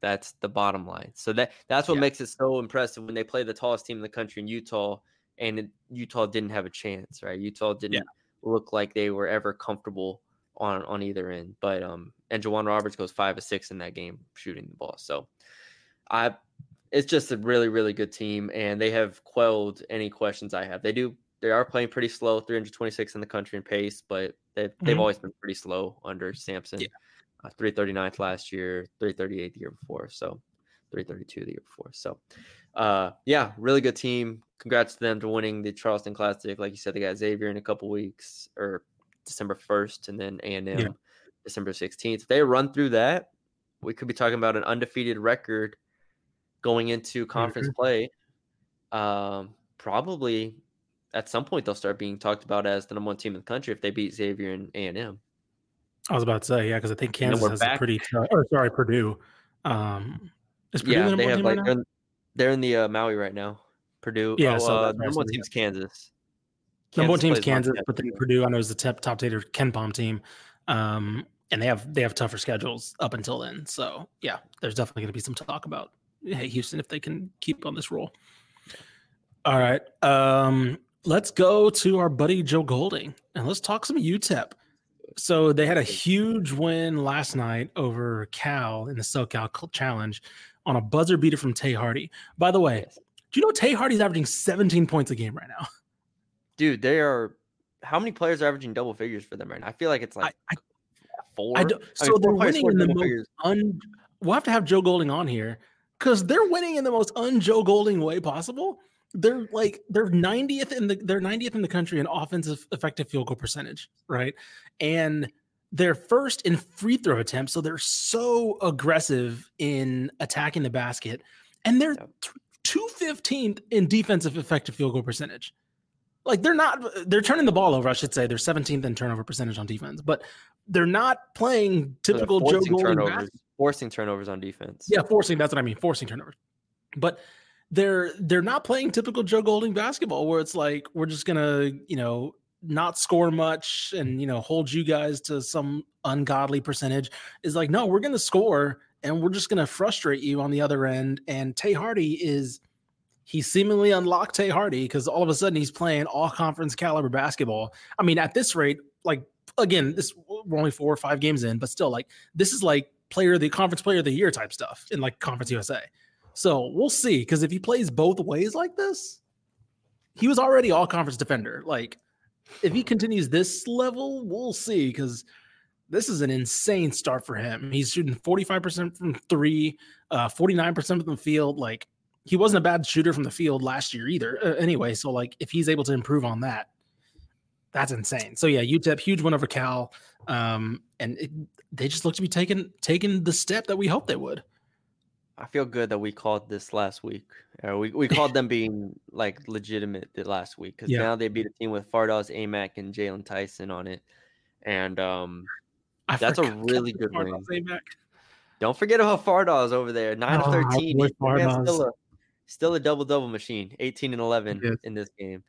[SPEAKER 1] That's the bottom line. So that that's what yeah. makes it so impressive when they play the tallest team in the country in Utah, and Utah didn't have a chance, right? Utah didn't yeah. look like they were ever comfortable on on either end. But um, and J'Wan Roberts goes five or six in that game shooting the ball. So I, it's just a really really good team, and they have quelled any questions I have. They do they are playing pretty slow, 326 in the country in pace, but they've mm-hmm. they've always been pretty slow under Sampson. Yeah. Uh, 339th last year, 338 the year before, so 332 the year before. So, uh, yeah, really good team. Congrats to them to winning the Charleston Classic. Like you said, they got Xavier in a couple weeks or December 1st and then A&M yeah. December 16th. If they run through that, we could be talking about an undefeated record going into conference mm-hmm. play. Um, probably at some point they'll start being talked about as the number one team in the country if they beat Xavier and A&M.
[SPEAKER 2] I was about to say, yeah, because I think Kansas has back. a pretty, or sorry, Purdue. Um,
[SPEAKER 1] is Purdue yeah, the they have like right they're, in, they're, in the uh, Maui right now. Purdue.
[SPEAKER 2] Yeah,
[SPEAKER 1] oh, so uh, number one team's Kansas.
[SPEAKER 2] Number one team's Kansas, but then Purdue, I know is the top top tater KenPom team, um, and they have they have tougher schedules up until then. So yeah, there's definitely going to be some talk about hey Houston if they can keep on this roll. All right, um, let's go to our buddy Joe Golding and let's talk some UTEP. So they had a huge win last night over Cal in the SoCal Challenge on a buzzer beater from Tay Hardy. By the way, do you know Tay Hardy's averaging 17 points a game right now?
[SPEAKER 1] dude, they are. How many players are averaging double figures for them right now? I feel like it's like I, I, four. I
[SPEAKER 2] so mean, they're winning in the most un, We'll have to have Joe Golding on here because they're winning in the most un-Joe Golding way possible. They're like they're 90th in the they're 90th in the country in offensive effective field goal percentage, right? And they're first in free throw attempts, so they're so aggressive in attacking the basket, and they're 215th in defensive effective field goal percentage like they're not they're turning the ball over. I should say they're 17th in turnover percentage on defense, but they're not playing typical Joe Golding
[SPEAKER 1] turnovers, forcing turnovers on defense.
[SPEAKER 2] Yeah, forcing. That's what I mean, forcing turnovers. But they're they're not playing typical Joe Golding basketball, where it's like we're just gonna you know not score much and you know hold you guys to some ungodly percentage. Is like no, we're gonna score and we're just gonna frustrate you on the other end. And Tay Hardy is he seemingly unlocked Tay Hardy because all of a sudden he's playing all conference caliber basketball. I mean, at this rate, like again, this we're only four or five games in, but still, like this is like player the conference player of the year type stuff in like Conference USA. So we'll see because if he plays both ways like this, he was already all conference defender. Like if he continues this level, we'll see because this is an insane start for him. He's shooting 45% from three, uh, 49% from the field. Like he wasn't a bad shooter from the field last year either. Uh, anyway, so like if he's able to improve on that, that's insane. So yeah, UTEP huge win over Cal, um, and it, they just look to be taking taking the step that we hoped they would.
[SPEAKER 1] I feel good that we called this last week. We we called them being like legitimate last week because yeah. now they beat a team with Fardaws, Aimaq, and Jalen Tyson on it, and um, I that's a really good win. Don't forget about Fardaws over there, nine oh, of thirteen. Still a, still a double double machine, 18 and 11 yes. in this game.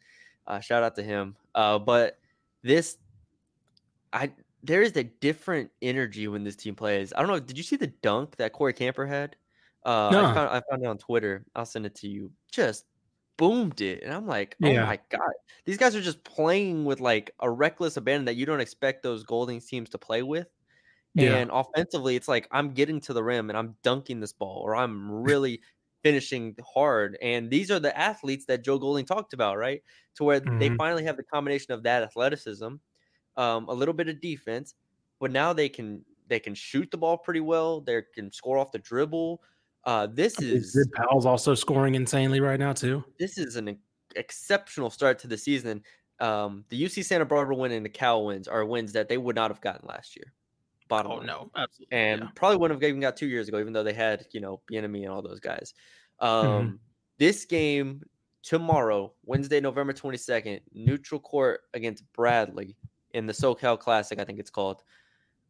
[SPEAKER 1] Uh, shout out to him. Uh, but this, I there is a different energy when this team plays. I don't know. Did you see the dunk that Corey Camper had? Uh, no. I, found, I found it on Twitter. I'll send it to you. Just boomed it, and I'm like, oh yeah. my god, these guys are just playing with like a reckless abandon that you don't expect those Golding teams to play with.
[SPEAKER 2] Yeah.
[SPEAKER 1] And offensively, it's like I'm getting to the rim and I'm dunking this ball, or I'm really finishing hard. And these are the athletes that Joe Golding talked about, right? To where they
[SPEAKER 2] Mhm.
[SPEAKER 1] finally have the combination of that athleticism, um, a little bit of defense, but now they can they can shoot the ball pretty well. They can score off the dribble. Uh, this is
[SPEAKER 2] Zid Powell's also scoring insanely right now too.
[SPEAKER 1] this is an exceptional start to the season. Um, the UC Santa Barbara win and the Cal wins are wins that they would not have gotten last year. Bottom
[SPEAKER 2] Oh
[SPEAKER 1] line.
[SPEAKER 2] no, absolutely.
[SPEAKER 1] and
[SPEAKER 2] yeah.
[SPEAKER 1] probably wouldn't have even got two years ago, even though they had you know Bieniemy and all those guys. Um,
[SPEAKER 2] Mhm.
[SPEAKER 1] This game tomorrow, Wednesday, November twenty second, neutral court against Bradley in the SoCal Classic, I think it's called.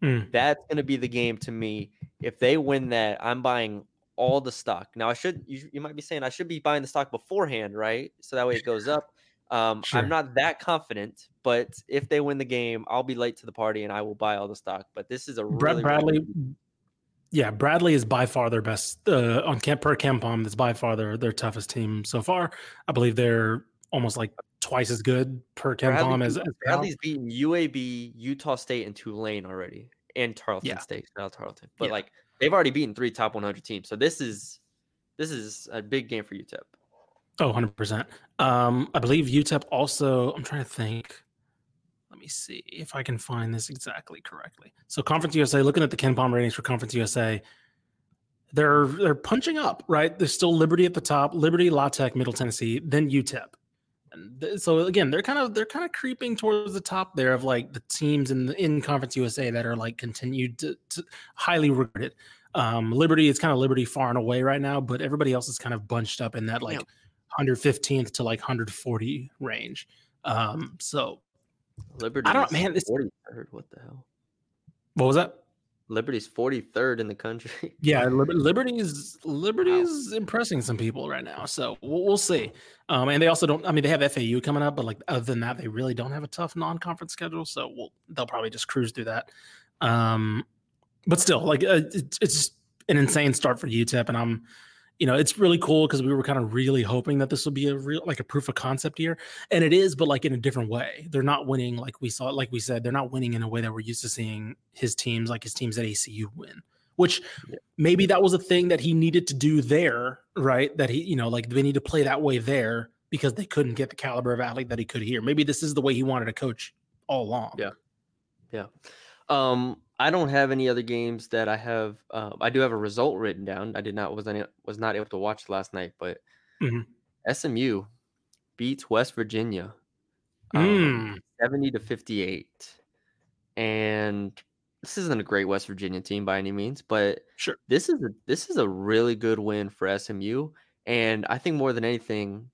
[SPEAKER 2] Mm.
[SPEAKER 1] That's going to be the game to me. If they win that, I'm buying all the stock. Now I should you, you might be saying I should be buying the stock beforehand, right? So that way it goes up. Um,
[SPEAKER 2] Sure.
[SPEAKER 1] I'm not that confident, but if they win the game, I'll be late to the party and I will buy all the stock. But this is a
[SPEAKER 2] Brad
[SPEAKER 1] really,
[SPEAKER 2] Bradley.
[SPEAKER 1] really
[SPEAKER 2] Yeah, Bradley is by far their best uh, on camp per KenPom. That's by far their their toughest team so far. I believe they're almost like twice as good per KenPom
[SPEAKER 1] Bradley
[SPEAKER 2] as, as
[SPEAKER 1] Bradley's beaten UAB, Utah State, and Tulane already, and Tarleton
[SPEAKER 2] Yeah.
[SPEAKER 1] State. Not Tarleton, but
[SPEAKER 2] Yeah.
[SPEAKER 1] like they've already beaten three top 100 teams. So this is this is a big game for UTEP.
[SPEAKER 2] Oh, 100%. Um, I believe UTEP also, I'm trying to think. Let me see if I can find this exactly correctly. So Conference USA, looking at the KenPom ratings for Conference USA, they're they're punching up, right? There's still Liberty at the top, Liberty, La Tech, Middle Tennessee, then UTEP. So again, they're kind of they're kind of creeping towards the top there of like the teams in the, in Conference USA that are like continued to, to highly regarded. Um, Liberty is kind of Liberty far and away right now, but everybody else is kind of bunched up in that like
[SPEAKER 1] Yeah.
[SPEAKER 2] 115th to like 140 range. Um, so
[SPEAKER 1] Liberty.
[SPEAKER 2] I don't- man, this-
[SPEAKER 1] 43rd. What the hell?
[SPEAKER 2] what was that?
[SPEAKER 1] Liberty's 43rd in the country.
[SPEAKER 2] Yeah, Liber- Liberty's Liberty's impressing some people right now. So we'll, we'll see. Um, and they also don't. I mean, they have FAU coming up, but like other than that, they really don't have a tough non-conference schedule. So we'll, they'll probably just cruise through that. Um, but still, like uh, it's, it's an insane start for UTEP, and I'm, you know, it's really cool because we were kind of really hoping that this would be a real like a proof of concept year, and it is, but like in a different way. They're not winning like we saw, like we said, they're not winning in a way that we're used to seeing his teams, like his teams at ACU win. Which maybe that was a thing that he needed to do there, right? That he, you know, like they need to play that way there because they couldn't get the caliber of athlete that he could here. Maybe this is the way he wanted to coach all along.
[SPEAKER 1] Yeah. Yeah. Um, I don't have any other games that I have. Uh, I do have a result written down. I did not was not was not able to watch last night, but
[SPEAKER 2] Mhm.
[SPEAKER 1] SMU beats West Virginia, um,
[SPEAKER 2] Mm.
[SPEAKER 1] seventy to fifty eight, and this isn't a great West Virginia team by any means, but
[SPEAKER 2] Sure.
[SPEAKER 1] this is a this is a really good win for SMU, and I think more than anything,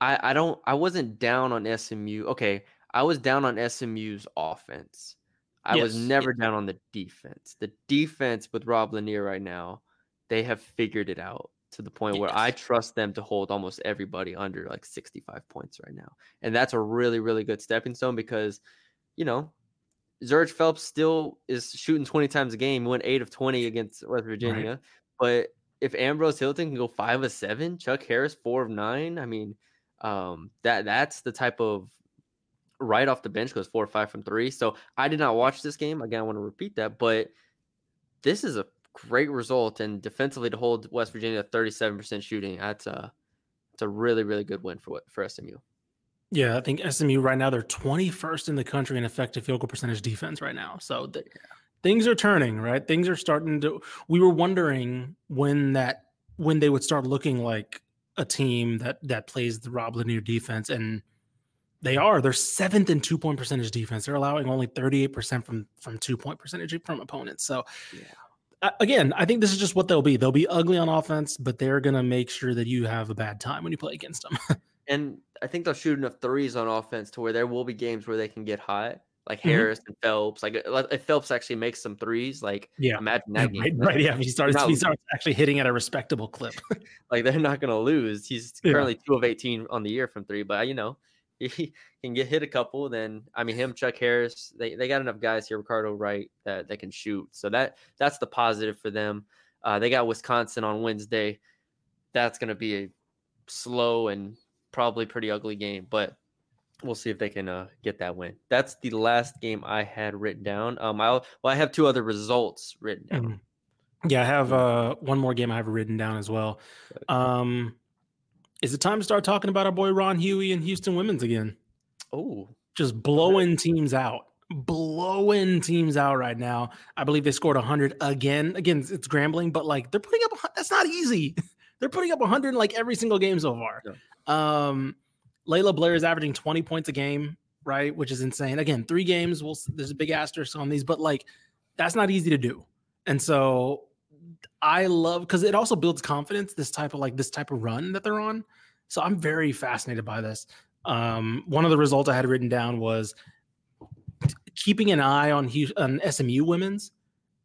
[SPEAKER 1] I I don't I wasn't down on SMU. Okay, I was down on SMU's offense. I was
[SPEAKER 2] Yes,
[SPEAKER 1] never down on the defense. The defense with Rob Lanier right now, they have figured it out to the point where I trust them to hold almost everybody under like 65 points right now. And that's a really, really good stepping stone because, you know, Zhuric Phelps still is shooting 20 times a game. He went eight of 20 against West Virginia. But if Ambrose Hylton can go five of seven, Chuck Harris four of nine, I mean, um, that that's the type of right off the bench goes four or five from three. So I did not watch this game. Again, I want to repeat that, but this is a great result and defensively to hold West Virginia at 37% shooting. That's a it's a really, really good win for what for SMU.
[SPEAKER 2] Yeah, I think SMU right now they're 21st in the country in effective field goal percentage defense right now. So th- things are turning, right? Things are starting to. We were wondering when that when they would start looking like a team that that plays the Rob Lanier defense, and they are. They're seventh in two point percentage defense. They're allowing only 38 percent from from two point percentage from opponents. So
[SPEAKER 1] Yeah.
[SPEAKER 2] again, I think this is just what they'll be. They'll be ugly on offense, but they're gonna make sure that you have a bad time when you play against them.
[SPEAKER 1] And I think they'll shoot enough threes on offense to where there will be games where they can get hot, like
[SPEAKER 2] Mhm.
[SPEAKER 1] Harris and Phelps. Like uh, if Phelps actually makes some threes, like
[SPEAKER 2] Yeah.
[SPEAKER 1] imagine that game.
[SPEAKER 2] right, right. Yeah, he starts, he starts actually hitting at a respectable clip.
[SPEAKER 1] Like they're not going to lose. He's
[SPEAKER 2] Yeah.
[SPEAKER 1] currently two of eighteen on the year from three, but you know he can get hit a couple. Then I mean him, Chuck Harris. They they got enough guys here, Ricardo Wright, that that can shoot. So that that's the positive for them. Uh, they got Wisconsin on Wednesday. That's going to be a slow and probably pretty ugly game, but we'll see if they can uh, get that win. That's the last game I had written down. Um, I well, I have two other results written down.
[SPEAKER 2] Mhm. Yeah, I have uh one more game I have written down as well. Um is it time to start talking about our boy Ron Hughey and Houston Women's again?
[SPEAKER 1] Oh,
[SPEAKER 2] Just blowing teams out. Blowing teams out right now. I believe they scored 100 again. Again, it's Grambling, but like they're putting up. That's not easy. they're putting up 100 in like every single game so far. Um Laila Blair is averaging 20 points a game, right? Which is insane. Again, three games. We'll, there's a big asterisk on these, but like that's not easy to do. And so I love because it also builds confidence. This type of like this type of run that they're on. So I'm very fascinated by this. Um, one of the results I had written down was keeping an eye on, on SMU women's.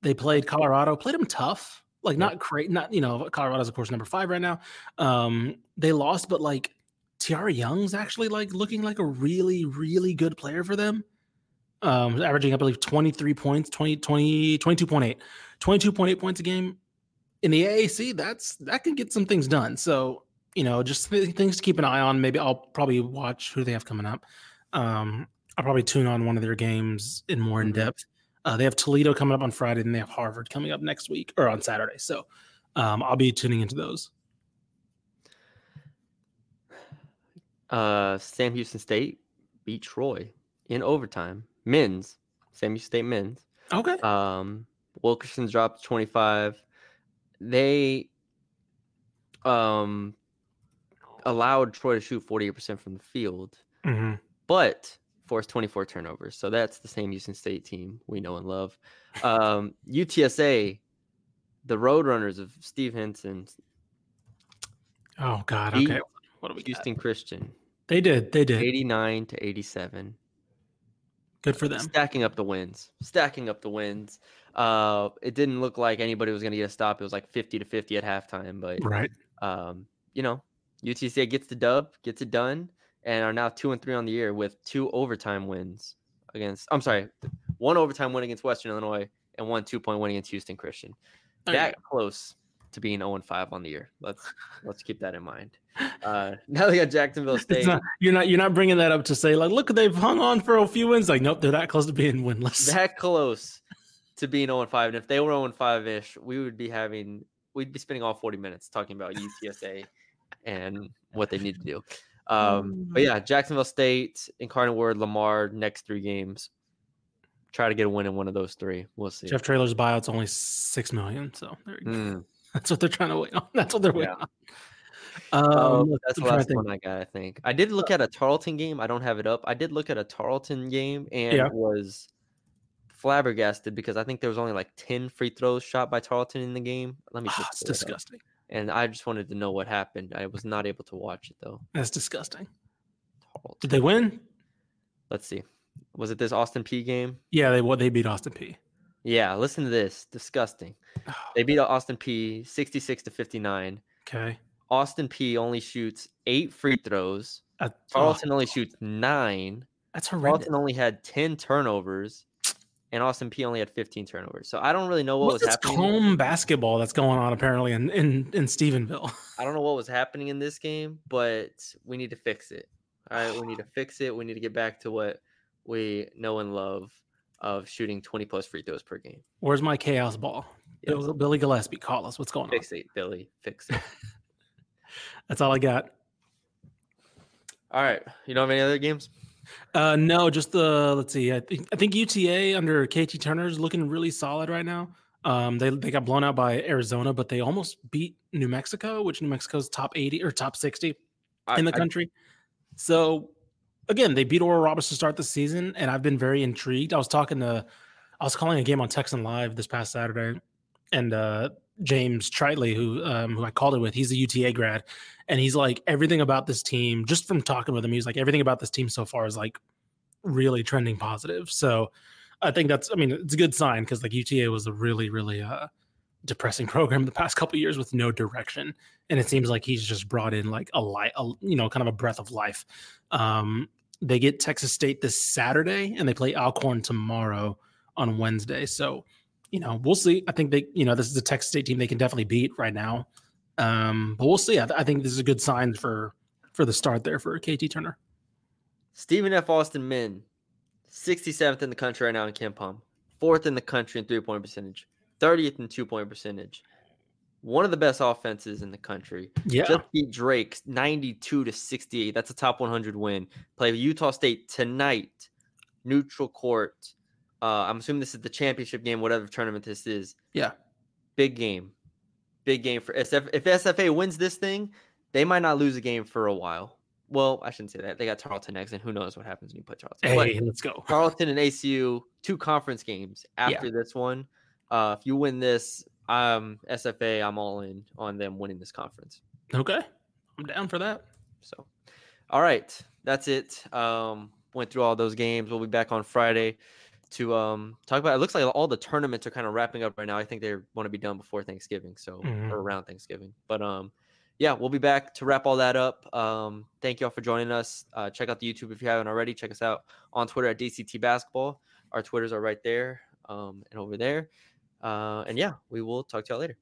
[SPEAKER 2] They played Colorado, played them tough, like not great, not you know Colorado's of course number five right now. Um, they lost, but like Tiara Young's actually like looking like a really really good player for them. Um, averaging I believe 23 points, 20, 20 22.8, 22.8 points a game in the AAC. That's that can get some things done. So you know, just th- things to keep an eye on. Maybe I'll probably watch who they have coming up. Um, I'll probably tune on one of their games in more in
[SPEAKER 1] Mhm.
[SPEAKER 2] depth. Uh, they have Toledo coming up on Friday, and they have Harvard coming up next week or on Saturday. So um, I'll be tuning into those.
[SPEAKER 1] uh, Sam Houston State beat Troy in overtime. Men's Sam Houston State men's.
[SPEAKER 2] Okay.
[SPEAKER 1] Um, Wilkerson dropped 25. They um allowed Troy to shoot 48% from the field,
[SPEAKER 2] Mhm.
[SPEAKER 1] but forced 24 turnovers. So that's the same Houston State team we know and love. Um, UTSA, the Roadrunners of Steve Henson,
[SPEAKER 2] Oh God. Okay. What do we got?
[SPEAKER 1] Houston Christian,
[SPEAKER 2] They did. They did.
[SPEAKER 1] 89 to 87.
[SPEAKER 2] Good for them.
[SPEAKER 1] Stacking up the wins, stacking up the wins. Uh, it didn't look like anybody was going to get a stop. It was like 50 to 50 at halftime, but
[SPEAKER 2] Right.
[SPEAKER 1] um, you know, UTSA gets the dub, gets it done, and are now two and three on the year with two overtime wins against. I'm sorry, one overtime win against Western Illinois and one two point win against Houston Christian. That close to being 0 and 5 on the year. Let's let's keep that in mind. Uh, now they got Jacksonville State.
[SPEAKER 2] not, you're not. You're not bringing that up to say like, look, they've hung on for a few wins. Like, nope, they're that close to being winless.
[SPEAKER 1] that close to being 0 and 5. And if they were 0 and 5 ish, we would be having we'd be spending all 40 minutes talking about UTSA and what they need to do. Um, but yeah, Jacksonville State, Incarnate Word, Lamar, next three games. Try to get a win in one of those three. We'll see.
[SPEAKER 2] Jeff Traylor's buyout's only six million, so there you go.
[SPEAKER 1] Mm,
[SPEAKER 2] that's what they're trying to wait on. That's what they're waiting
[SPEAKER 1] Yeah.
[SPEAKER 2] on.
[SPEAKER 1] oh,
[SPEAKER 2] Um, let's-
[SPEAKER 1] that's the last one I got, I think. I did look at a Tarleton game. I don't have it up. I did look at a Tarleton game and
[SPEAKER 2] Yeah.
[SPEAKER 1] was flabbergasted because I think there was only like 10 free throws shot by Tarleton in the game. Let me just
[SPEAKER 2] it's
[SPEAKER 1] it up.
[SPEAKER 2] disgusting.
[SPEAKER 1] And I just wanted to know what happened. I was not able to watch it though.
[SPEAKER 2] That's disgusting.
[SPEAKER 1] Tarleton.
[SPEAKER 2] Did they win?
[SPEAKER 1] Let's see. Was it this Austin Peay game?
[SPEAKER 2] Yeah, they what they beat Austin Peay.
[SPEAKER 1] Yeah, listen to this. Disgusting. They beat Austin Peay 66 to 59.
[SPEAKER 2] Okay.
[SPEAKER 1] Austin Peay only shoots eight free throws.
[SPEAKER 2] Uh, oh,
[SPEAKER 1] only shoots nine.
[SPEAKER 2] that's horrendous.
[SPEAKER 1] Tarleton only had 10 turnovers. And Austin Peay only had 15 turnovers. So I don't really know what
[SPEAKER 2] What's
[SPEAKER 1] was happening.
[SPEAKER 2] basketball that's going on apparently in in, in Stephenville?
[SPEAKER 1] I don't know what was happening in this game, but we need to fix it. All right, we need to fix it. We need to get back to what we know and love of shooting 20 plus free throws per game.
[SPEAKER 2] Where's my chaos ball?
[SPEAKER 1] Yeah.
[SPEAKER 2] Bill- Billy Gillispie, call us. What's going on?
[SPEAKER 1] Fix it, Billy. Fix it.
[SPEAKER 2] That's all I got.
[SPEAKER 1] All right. You don't have any other games?
[SPEAKER 2] Uh, no, just the let's see. I think I think UTA under KT Turner is looking really solid right now. Um, they they got blown out by Arizona, but they almost beat New Mexico, which New Mexico's top eighty or top sixty
[SPEAKER 1] I-
[SPEAKER 2] in the
[SPEAKER 1] I-
[SPEAKER 2] country. So again, they beat Oral Roberts to start the season, and I've been very intrigued. I was talking to, I was calling a game on Texan Live this past Saturday, and uh, James Tritley, who um, who I called it with, he's a UTA grad, and he's like everything about this team. Just from talking with him, he's like everything about this team so far is like really trending positive. So I think that's, I mean, it's a good sign because like UTA was a really really uh, depressing program the past couple years with no direction, and it seems like he's just brought in like a light, you know, kind of a breath of life. Um, they get Texas State this Saturday, and they play Alcorn tomorrow on Wednesday. So, you know, we'll see. I think they, you know, this is a Texas State team they can definitely beat right now. Um, but we'll see. I, th- I think this is a good sign for for the start there for KT Turner.
[SPEAKER 1] Stephen F. Austin men, 67th in the country right now in KenPom, fourth in the country in three point percentage, 30th in two point percentage. One of the best offenses in the country.
[SPEAKER 2] Yeah.
[SPEAKER 1] Just beat Drake 92 to 68. That's a top 100 win. Play Utah State tonight, neutral court. Uh, I'm assuming this is the championship game, whatever tournament this is.
[SPEAKER 2] Yeah.
[SPEAKER 1] Big game. Big game for SF. If SFA wins this thing, they might not lose a game for a while. Well, I shouldn't say that. They got Tarleton next, and who knows what happens when you put Tarleton. But
[SPEAKER 2] Hey, let's go.
[SPEAKER 1] Tarleton and ACU, two conference games after this one. Uh, if you win this, um, SFA, I'm all in on them winning this conference.
[SPEAKER 2] Okay. I'm down for that.
[SPEAKER 1] So, all right, that's it. Um, went through all those games. We'll be back on Friday to um talk about. It looks like all the tournaments are kind of wrapping up right now. I think they want to be done before Thanksgiving, so
[SPEAKER 2] Mhm.
[SPEAKER 1] or around Thanksgiving. But um, yeah, we'll be back to wrap all that up. Um, thank you all for joining us. Uh, check out the YouTube if you haven't already. Check us out on Twitter at DCT Basketball. Our Twitters are right there um, and over there. Uh, and yeah, we will talk to y'all later.